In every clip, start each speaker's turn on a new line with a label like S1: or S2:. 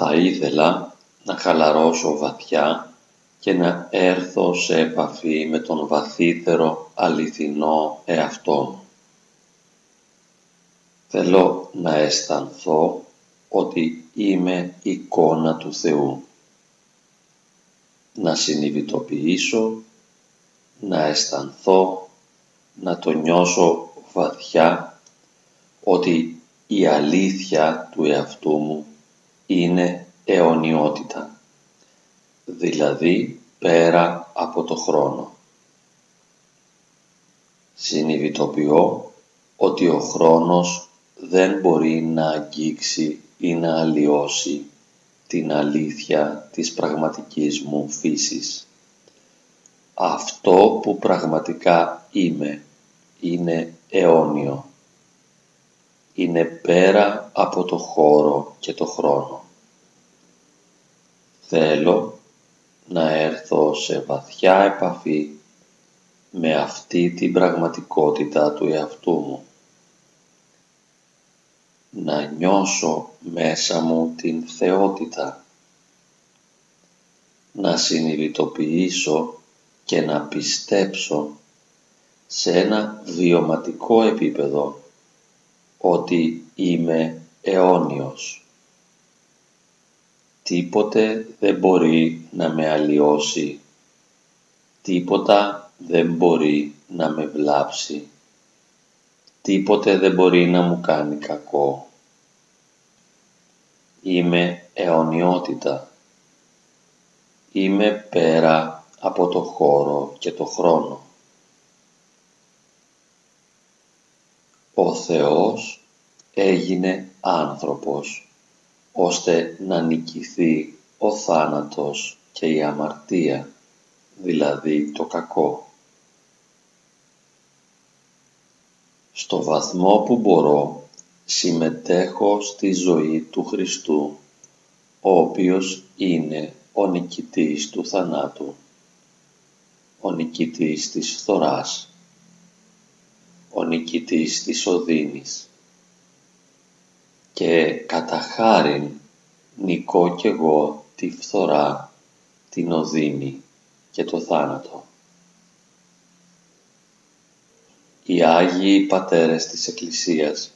S1: Θα ήθελα να χαλαρώσω βαθιά και να έρθω σε επαφή με τον βαθύτερο αληθινό εαυτό μου. Θέλω να αισθανθώ ότι είμαι εικόνα του Θεού. Να συνειδητοποιήσω, να αισθανθώ, να το νιώσω βαθιά ότι η αλήθεια του εαυτού μου είναι αιωνιότητα, δηλαδή πέρα από το χρόνο. Συνειδητοποιώ ότι ο χρόνος δεν μπορεί να αγγίξει ή να αλλοιώσει την αλήθεια της πραγματικής μου φύσης. Αυτό που πραγματικά είμαι είναι αιώνιο. Είναι πέρα από το χώρο και το χρόνο. Θέλω να έρθω σε βαθιά επαφή με αυτή την πραγματικότητα του εαυτού μου. Να νιώσω μέσα μου την θεότητα. Να συνειδητοποιήσω και να πιστέψω σε ένα βιωματικό επίπεδο ότι είμαι αιώνιος. Τίποτε δεν μπορεί να με αλλοιώσει. Τίποτα δεν μπορεί να με βλάψει. Τίποτε δεν μπορεί να μου κάνει κακό. Είμαι αιωνιότητα. Είμαι πέρα από το χώρο και το χρόνο. Ο Θεός έγινε άνθρωπος ώστε να νικηθεί ο θάνατος και η αμαρτία, δηλαδή το κακό. Στο βαθμό που μπορώ συμμετέχω στη ζωή του Χριστού, ο οποίος είναι ο νικητής του θανάτου, ο νικητής της φθοράς, ο νικητής της οδύνης και κατά χάριν νικώ κι εγώ τη φθορά, την οδύνη και το θάνατο. Οι Άγιοι Πατέρες της Εκκλησίας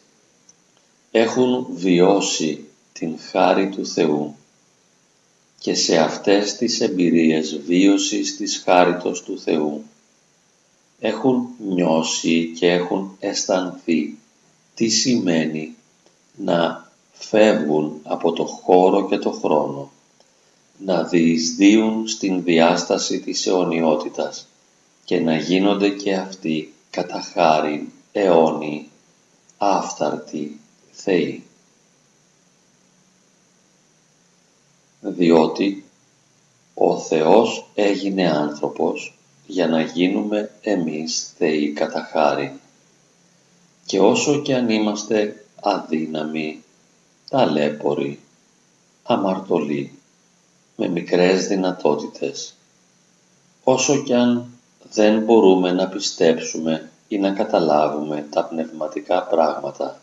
S1: έχουν βιώσει την χάρη του Θεού και σε αυτές τις εμπειρίες βίωσης της χάριτος του Θεού έχουν νιώσει και έχουν αισθανθεί τι σημαίνει να φεύγουν από το χώρο και το χρόνο, να διεισδύουν στην διάσταση της αιωνιότητας και να γίνονται και αυτοί κατά χάριν αιώνιοι, άφθαρτοι Θεοί. Διότι ο Θεός έγινε άνθρωπος για να γίνουμε εμείς Θεοί κατά χάριν. Και όσο και αν είμαστε αδύναμοι, ταλέποροι, αμαρτωλοί, με μικρές δυνατότητες, όσο κι αν δεν μπορούμε να πιστέψουμε ή να καταλάβουμε τα πνευματικά πράγματα,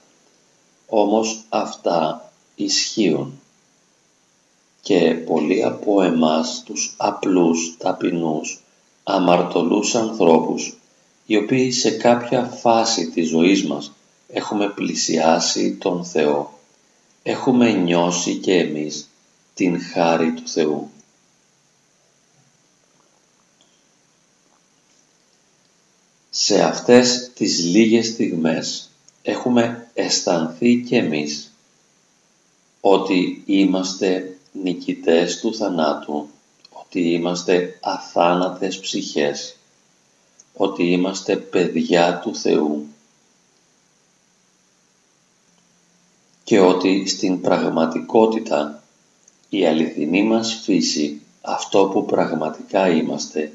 S1: όμως αυτά ισχύουν και πολλοί από εμάς τους απλούς, ταπεινούς, αμαρτωλούς ανθρώπους οι οποίοι σε κάποια φάση της ζωής μας έχουμε πλησιάσει τον Θεό έχουμε νιώσει και εμείς την χάρη του Θεού. Σε αυτές τις λίγες στιγμές έχουμε αισθανθεί και εμείς ότι είμαστε νικητές του θανάτου, ότι είμαστε αθάνατες ψυχές, ότι είμαστε παιδιά του Θεού και ότι στην πραγματικότητα η αληθινή μας φύση, αυτό που πραγματικά είμαστε,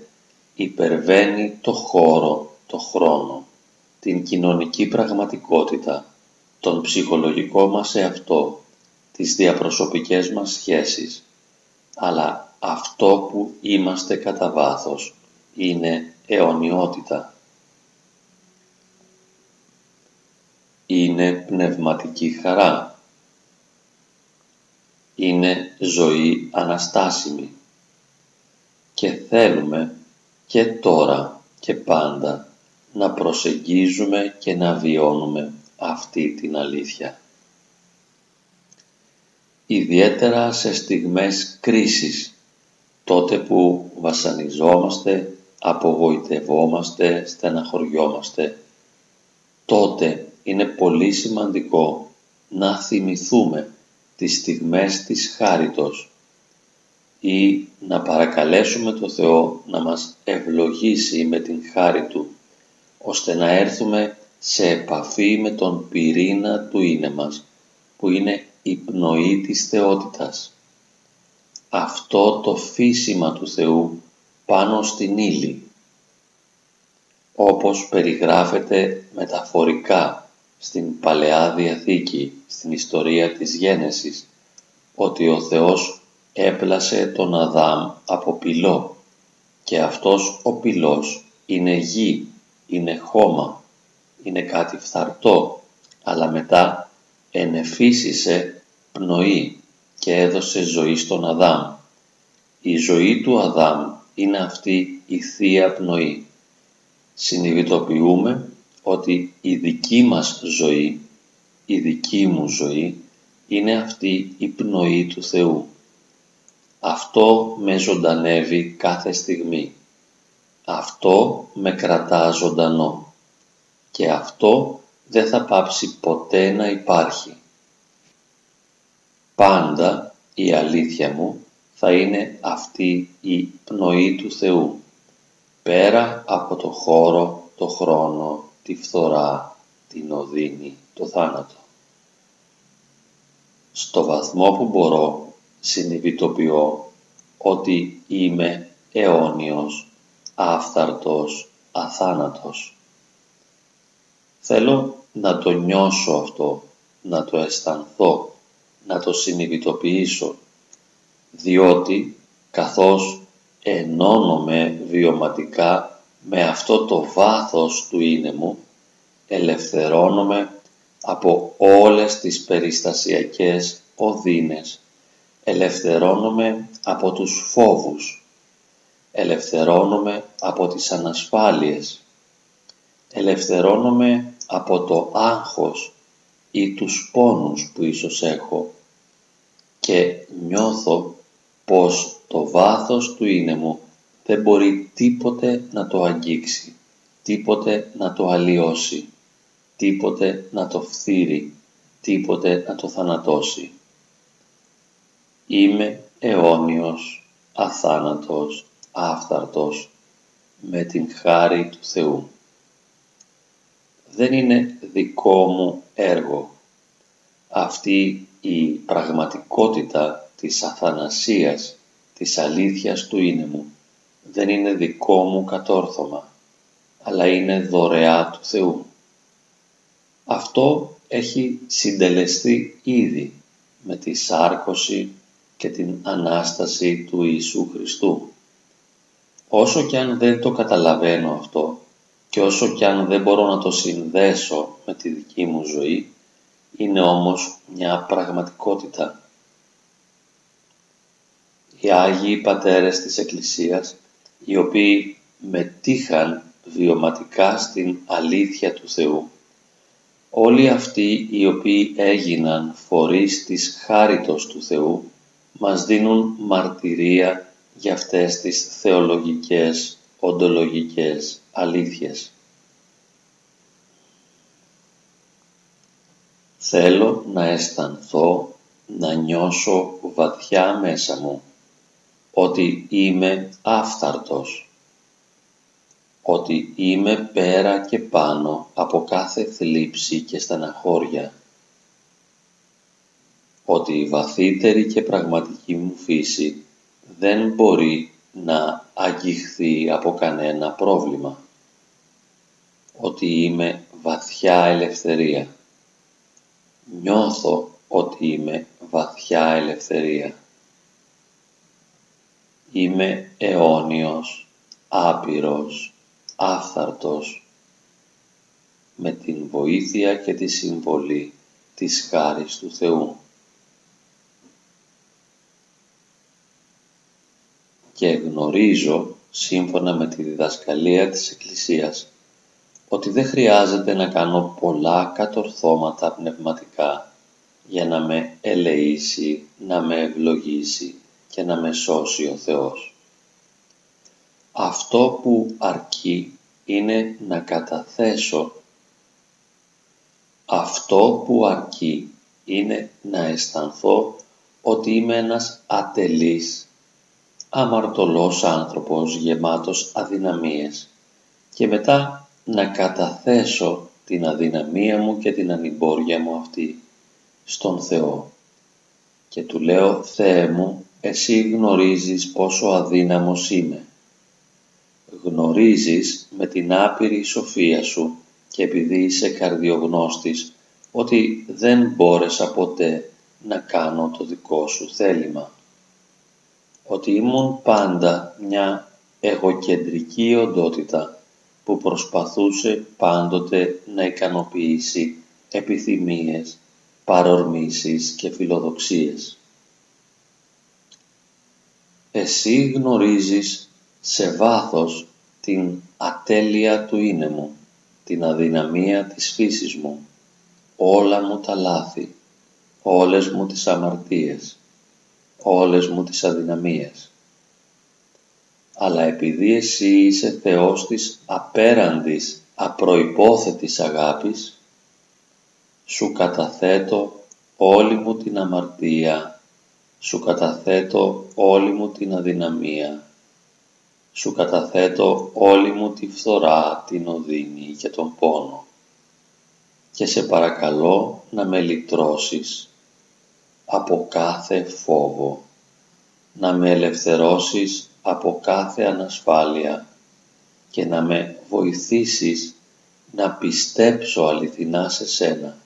S1: υπερβαίνει το χώρο, το χρόνο, την κοινωνική πραγματικότητα, τον ψυχολογικό μας εαυτό, τις διαπροσωπικές μας σχέσεις, αλλά αυτό που είμαστε κατά βάθος είναι αιωνιότητα. είναι πνευματική χαρά. είναι ζωή αναστάσιμη και θέλουμε και τώρα και πάντα να προσεγγίζουμε και να βιώνουμε αυτή την αλήθεια. Ιδιαίτερα σε στιγμές κρίσης, τότε που βασανιζόμαστε, απογοητευόμαστε, στεναχωριόμαστε, τότε είναι πολύ σημαντικό να θυμηθούμε τις στιγμές της χάριτος ή να παρακαλέσουμε το Θεό να μας ευλογήσει με την χάρη Του, ώστε να έρθουμε σε επαφή με τον πυρήνα του είναι μας, που είναι η πνοή της θεότητας. Αυτό το φύσιμα του Θεού πάνω στην ύλη, όπως περιγράφεται μεταφορικά στην Παλαιά Διαθήκη, στην ιστορία της Γένεσης, ότι ο Θεός έπλασε τον Αδάμ από πυλό και αυτός ο πυλός είναι γη, είναι χώμα, είναι κάτι φθαρτό, αλλά μετά ενεφύσισε πνοή και έδωσε ζωή στον Αδάμ. Η ζωή του Αδάμ είναι αυτή η Θεία Πνοή. Συνειδητοποιούμε ότι η δική μας ζωή, η δική μου ζωή, είναι αυτή η πνοή του Θεού. Αυτό με ζωντανεύει κάθε στιγμή. Αυτό με κρατά ζωντανό. Και αυτό δεν θα πάψει ποτέ να υπάρχει. Πάντα η αλήθεια μου θα είναι αυτή η πνοή του Θεού, πέρα από το χώρο, το χρόνο, τη φθορά, την οδύνη, το θάνατο. Στο βαθμό που μπορώ συνειδητοποιώ ότι είμαι αιώνιος, άφθαρτος, αθάνατος. Θέλω να το νιώσω αυτό, να το αισθανθώ, να το συνειδητοποιήσω, διότι καθώς ενώνομαι βιωματικά με αυτό το βάθος του είναι μου, ελευθερώνομαι από όλες τις περιστασιακές οδύνες. Ελευθερώνομαι από τους φόβους, ελευθερώνομαι από τις ανασφάλειες, ελευθερώνομαι από το άγχος ή τους πόνους που ίσως έχω και νιώθω πως το βάθος του είναι μου δεν μπορεί τίποτε να το αγγίξει, τίποτε να το αλλοιώσει, τίποτε να το φθείρει, τίποτε να το θανατώσει. Είμαι αιώνιος, αθάνατος, άφθαρτος, με την χάρη του Θεού. Δεν είναι δικό μου έργο. Αυτή η πραγματικότητα της αθανασίας, της αλήθειας του είναι μου, δεν είναι δικό μου κατόρθωμα, αλλά είναι δωρεά του Θεού. Αυτό έχει συντελεστεί ήδη με τη σάρκωση και την Ανάσταση του Ιησού Χριστού. Όσο και αν δεν το καταλαβαίνω αυτό και όσο και αν δεν μπορώ να το συνδέσω με τη δική μου ζωή, είναι όμως μια πραγματικότητα. Οι Άγιοι Πατέρες της Εκκλησίας, οι οποίοι μετήχαν βιωματικά στην αλήθεια του Θεού, όλοι αυτοί οι οποίοι έγιναν φορείς της χάριτος του Θεού, μας δίνουν μαρτυρία για αυτές τις θεολογικές, οντολογικές αλήθειες. Θέλω να αισθανθώ, να νιώσω βαθιά μέσα μου ότι είμαι άφθαρτος, ότι είμαι πέρα και πάνω από κάθε θλίψη και στεναχώρια ότι η βαθύτερη και πραγματική μου φύση δεν μπορεί να αγγιχθεί από κανένα πρόβλημα. Ότι είμαι βαθιά ελευθερία νιώθω ότι είμαι βαθιά ελευθερία. Είμαι αιώνιος, άπειρος, άφθαρτος, με την βοήθεια και τη συμβολή της χάρης του Θεού. Και γνωρίζω, σύμφωνα με τη διδασκαλία της Εκκλησίας, ότι δεν χρειάζεται να κάνω πολλά κατορθώματα πνευματικά για να με ελεήσει, να με ευλογήσει και να με σώσει ο Θεός. Αυτό που αρκεί είναι να καταθέσω αυτό που αρκεί είναι να αισθανθώ ότι είμαι ένας ατελής, αμαρτωλός άνθρωπος γεμάτος αδυναμίες και μετά να καταθέσω την αδυναμία μου και την ανυμπόρια μου αυτή στον Θεό και του λέω «Θεέ μου, εσύ γνωρίζεις πόσο αδύναμος είμαι. Γνωρίζεις με την άπειρη σοφία σου και επειδή είσαι καρδιογνώστης ότι δεν μπόρεσα ποτέ να κάνω το δικό σου θέλημα. Ότι ήμουν πάντα μια εγωκεντρική οντότητα που προσπαθούσε πάντοτε να ικανοποιήσει επιθυμίες, παρορμήσεις και φιλοδοξίες. Εσύ γνωρίζεις σε βάθος την ατέλεια του είναι μου, την αδυναμία της φύσης μου, όλα μου τα λάθη, όλες μου τις αμαρτίες, όλες μου τις αδυναμίες. Αλλά επειδή εσύ είσαι Θεός της απέραντης απροϋπόθετης αγάπης, σου καταθέτω όλη μου την αμαρτία, σου καταθέτω όλη μου την αδυναμία, σου καταθέτω όλη μου τη φθορά, την οδύνη και τον πόνο. Και σε παρακαλώ να με λυτρώσεις από κάθε φόβο, να με ελευθερώσεις από κάθε ανασφάλεια και να με βοηθήσεις να πιστέψω αληθινά σε σένα,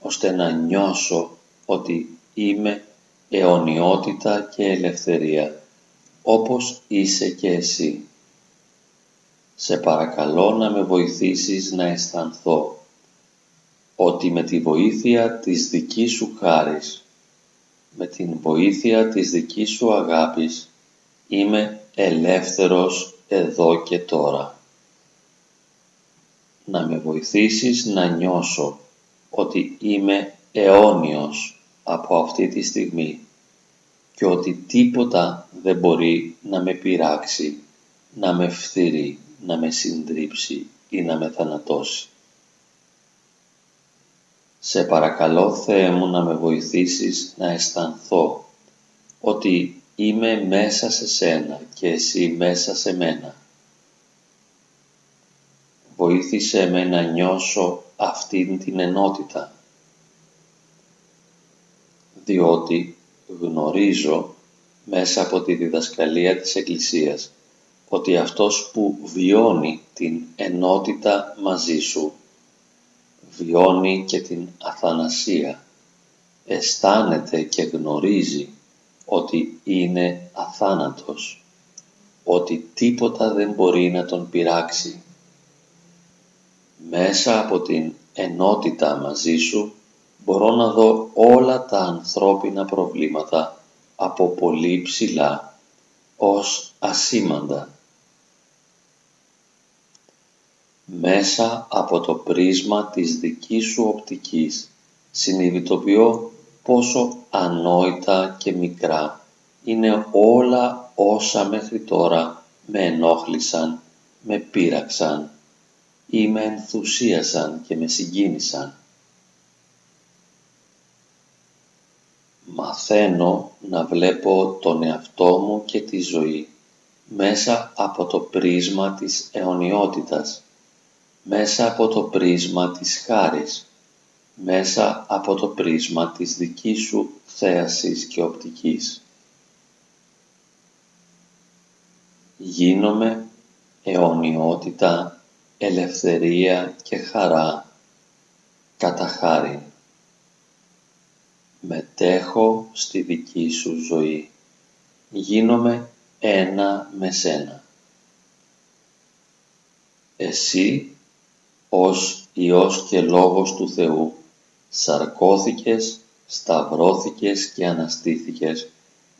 S1: ώστε να νιώσω ότι είμαι αιωνιότητα και ελευθερία, όπως είσαι και εσύ. Σε παρακαλώ να με βοηθήσεις να αισθανθώ ότι με τη βοήθεια της δικής σου χάρης, με την βοήθεια της δικής σου αγάπης, είμαι ελεύθερος εδώ και τώρα. Να με βοηθήσεις να νιώσω ότι είμαι αιώνιος από αυτή τη στιγμή και ότι τίποτα δεν μπορεί να με πειράξει, να με φθείρει, να με συντρίψει ή να με θανατώσει. Σε παρακαλώ Θεέ μου να με βοηθήσεις να αισθανθώ ότι είμαι μέσα σε σένα και εσύ μέσα σε μένα. Βοήθησέ με να νιώσω αυτήν την ενότητα, διότι γνωρίζω μέσα από τη διδασκαλία της Εκκλησίας ότι αυτός που βιώνει την ενότητα μαζί σου βιώνει και την αθανασία, αισθάνεται και γνωρίζει ότι είναι αθάνατος, ότι τίποτα δεν μπορεί να τον πειράξει. Μέσα από την ενότητα μαζί σου μπορώ να δω όλα τα ανθρώπινα προβλήματα από πολύ ψηλά ως ασήμαντα μέσα από το πρίσμα της δικής σου οπτικής συνειδητοποιώ πόσο ανόητα και μικρά είναι όλα όσα μέχρι τώρα με ενόχλησαν, με πείραξαν ή με ενθουσίασαν και με συγκίνησαν. Μαθαίνω να βλέπω τον εαυτό μου και τη ζωή μέσα από το πρίσμα της αιωνιότητας μέσα από το πρίσμα της χάρης, μέσα από το πρίσμα της δικής σου θέασης και οπτικής. Γίνομαι αιωνιότητα, ελευθερία και χαρά κατά χάρη. Μετέχω στη δική σου ζωή. Γίνομαι ένα με σένα. Εσύ ως Υιός και Λόγος του Θεού, σαρκώθηκες, σταυρώθηκες και αναστήθηκες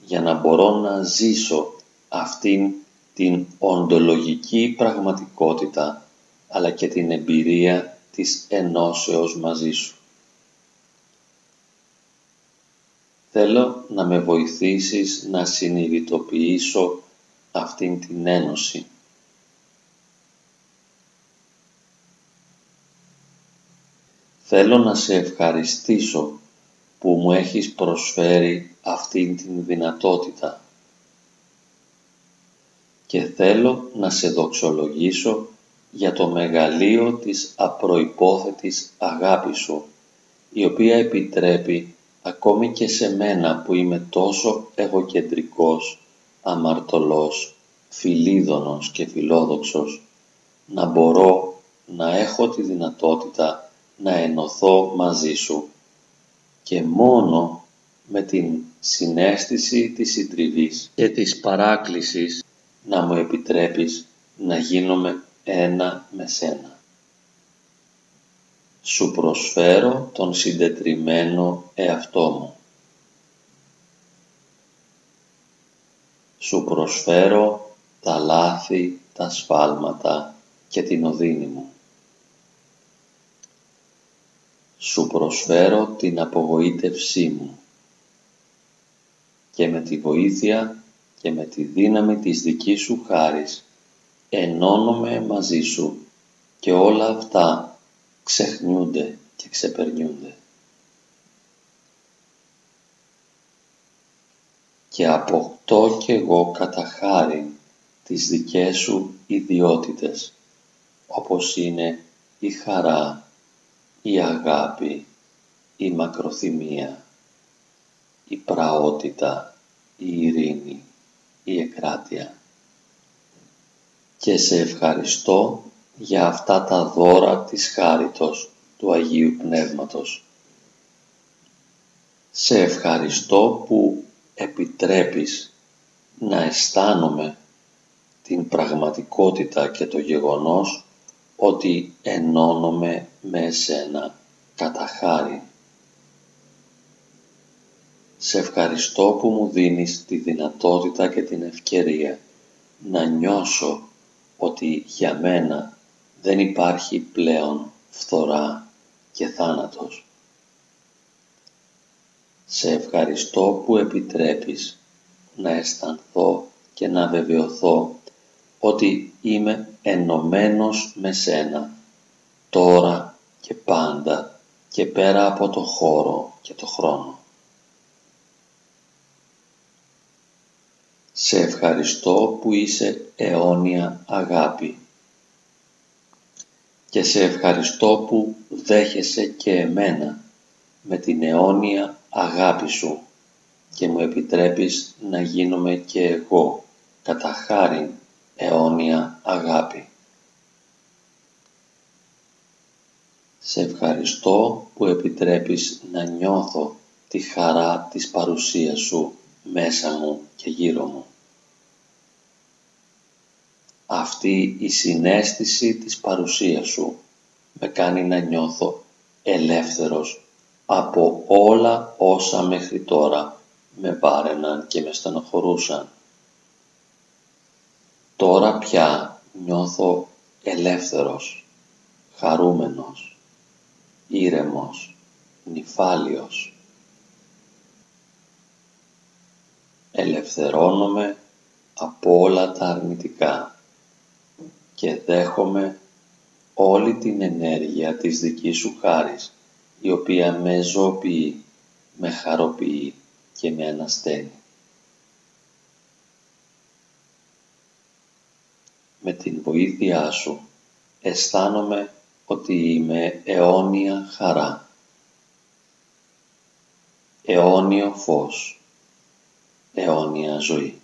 S1: για να μπορώ να ζήσω αυτήν την οντολογική πραγματικότητα αλλά και την εμπειρία της ενώσεως μαζί σου. Θέλω να με βοηθήσεις να συνειδητοποιήσω αυτήν την ένωση. Θέλω να σε ευχαριστήσω που μου έχεις προσφέρει αυτήν την δυνατότητα. Και θέλω να σε δοξολογήσω για το μεγαλείο της απροϋπόθετης αγάπης σου, η οποία επιτρέπει ακόμη και σε μένα που είμαι τόσο εγωκεντρικός, αμαρτωλός, φιλίδωνος και φιλόδοξος, να μπορώ να έχω τη δυνατότητα να ενωθώ μαζί σου και μόνο με την συνέστηση της συντριβής και της παράκλησης να μου επιτρέπεις να γίνομαι ένα με σένα. Σου προσφέρω τον συντετριμένο εαυτό μου. Σου προσφέρω τα λάθη, τα σφάλματα και την οδύνη μου. Σου προσφέρω την απογοήτευσή μου και με τη βοήθεια και με τη δύναμη της δικής σου χάρης ενώνομαι μαζί σου και όλα αυτά ξεχνιούνται και ξεπερνιούνται. Και αποκτώ κι εγώ κατά χάρη τις δικές σου ιδιότητες, όπως είναι η χαρά, η αγάπη, η μακροθυμία, η πραότητα, η ειρήνη, η εκράτεια και σε ευχαριστώ για αυτά τα δώρα της χάριτος του Αγίου Πνεύματος. Σε ευχαριστώ που επιτρέπεις να αισθάνομαι την πραγματικότητα και το γεγονός ότι ενώνομαι με εσένα κατά χάρη. Σε ευχαριστώ που μου δίνεις τη δυνατότητα και την ευκαιρία να νιώσω ότι για μένα δεν υπάρχει πλέον φθορά και θάνατος. Σε ευχαριστώ που επιτρέπεις να αισθανθώ και να βεβαιωθώ ότι είμαι ενωμένος με σένα τώρα και πάντα και πέρα από το χώρο και το χρόνο. Σε ευχαριστώ που είσαι αιώνια αγάπη και σε ευχαριστώ που δέχεσαι και εμένα με την αιώνια αγάπη σου και μου επιτρέπεις να γίνομαι και εγώ κατά χάριν αιώνια αγάπη. Σε ευχαριστώ που επιτρέπεις να νιώθω τη χαρά της παρουσίας σου μέσα μου και γύρω μου. Αυτή η συνέστηση της παρουσίας σου με κάνει να νιώθω ελεύθερος από όλα όσα μέχρι τώρα με βάρεναν και με στενοχωρούσαν. Τώρα πια νιώθω ελεύθερος, χαρούμενος, ήρεμος, νυφάλιος. Ελευθερώνομαι από όλα τα αρνητικά και δέχομαι όλη την ενέργεια της δικής σου χάρης, η οποία με ζωοποιεί, με χαροποιεί και με ανασταίνει. Με την βοήθειά σου αισθάνομαι ότι είμαι αιώνια χαρά, αιώνιο φως, αιώνια ζωή.